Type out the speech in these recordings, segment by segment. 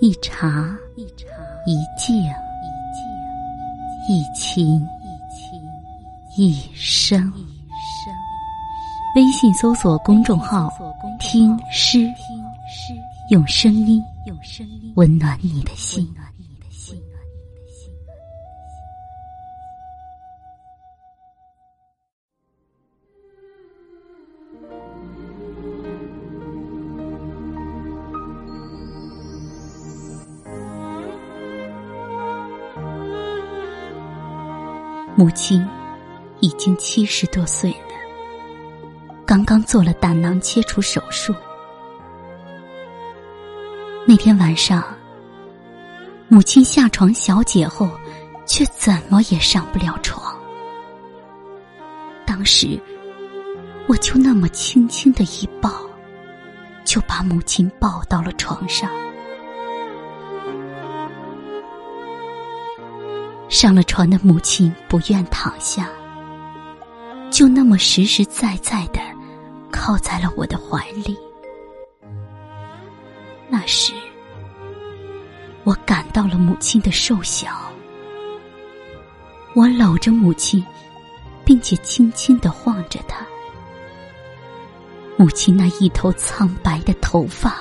一茶一静一情一生。微信搜索公众号“听诗”，用声音温暖你的心。母亲已经七十多岁了，刚刚做了胆囊切除手术。那天晚上，母亲下床小解后，却怎么也上不了床。当时，我就那么轻轻的一抱，就把母亲抱到了床上。上了床的母亲不愿躺下，就那么实实在在的靠在了我的怀里。那时，我感到了母亲的瘦小，我搂着母亲，并且轻轻的晃着她。母亲那一头苍白的头发，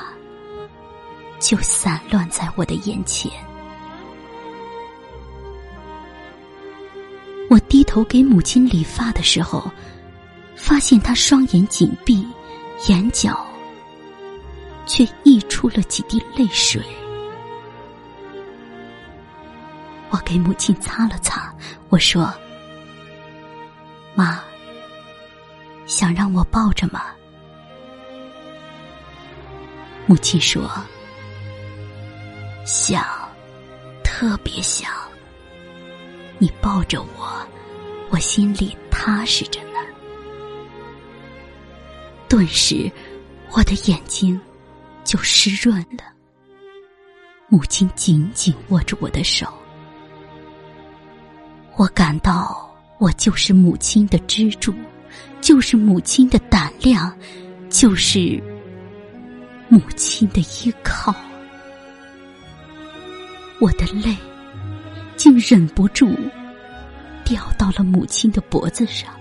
就散乱在我的眼前。我低头给母亲理发的时候，发现她双眼紧闭，眼角却溢出了几滴泪水。我给母亲擦了擦，我说：“妈，想让我抱着吗？”母亲说：“想，特别想。”你抱着我，我心里踏实着呢。顿时，我的眼睛就湿润了。母亲紧紧握着我的手，我感到我就是母亲的支柱，就是母亲的胆量，就是母亲的依靠。我的泪。竟忍不住掉到了母亲的脖子上。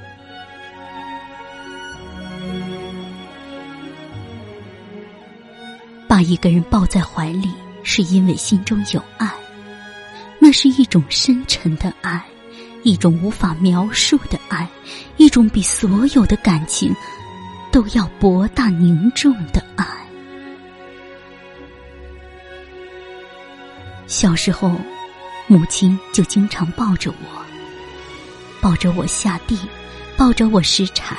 把一个人抱在怀里，是因为心中有爱，那是一种深沉的爱，一种无法描述的爱，一种比所有的感情都要博大凝重的爱。小时候。母亲就经常抱着我，抱着我下地，抱着我拾柴。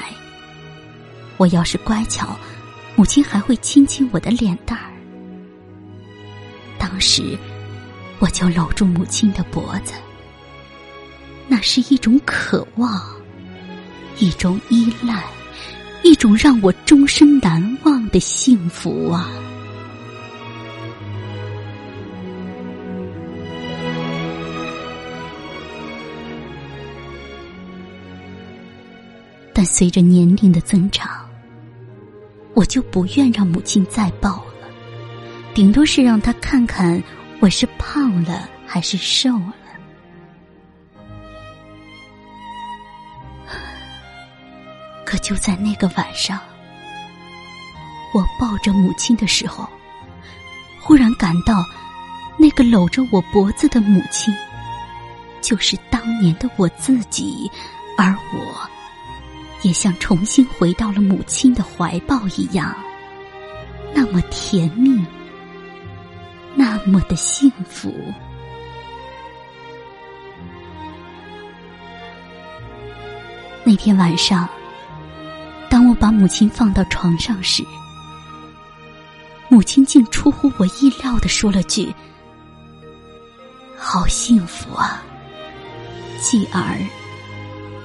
我要是乖巧，母亲还会亲亲我的脸蛋儿。当时，我就搂住母亲的脖子，那是一种渴望，一种依赖，一种让我终身难忘的幸福啊！但随着年龄的增长，我就不愿让母亲再抱了，顶多是让她看看我是胖了还是瘦了。可就在那个晚上，我抱着母亲的时候，忽然感到，那个搂着我脖子的母亲，就是当年的我自己，而我。也像重新回到了母亲的怀抱一样，那么甜蜜，那么的幸福。那天晚上，当我把母亲放到床上时，母亲竟出乎我意料的说了句：“好幸福啊，继而。”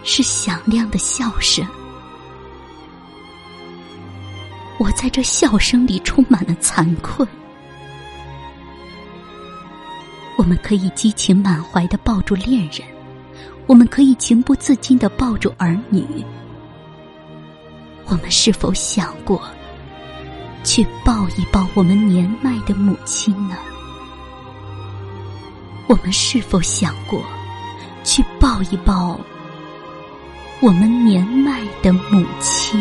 是响亮的笑声，我在这笑声里充满了惭愧。我们可以激情满怀的抱住恋人，我们可以情不自禁的抱住儿女，我们是否想过去抱一抱我们年迈的母亲呢？我们是否想过去抱一抱我们年迈的母亲？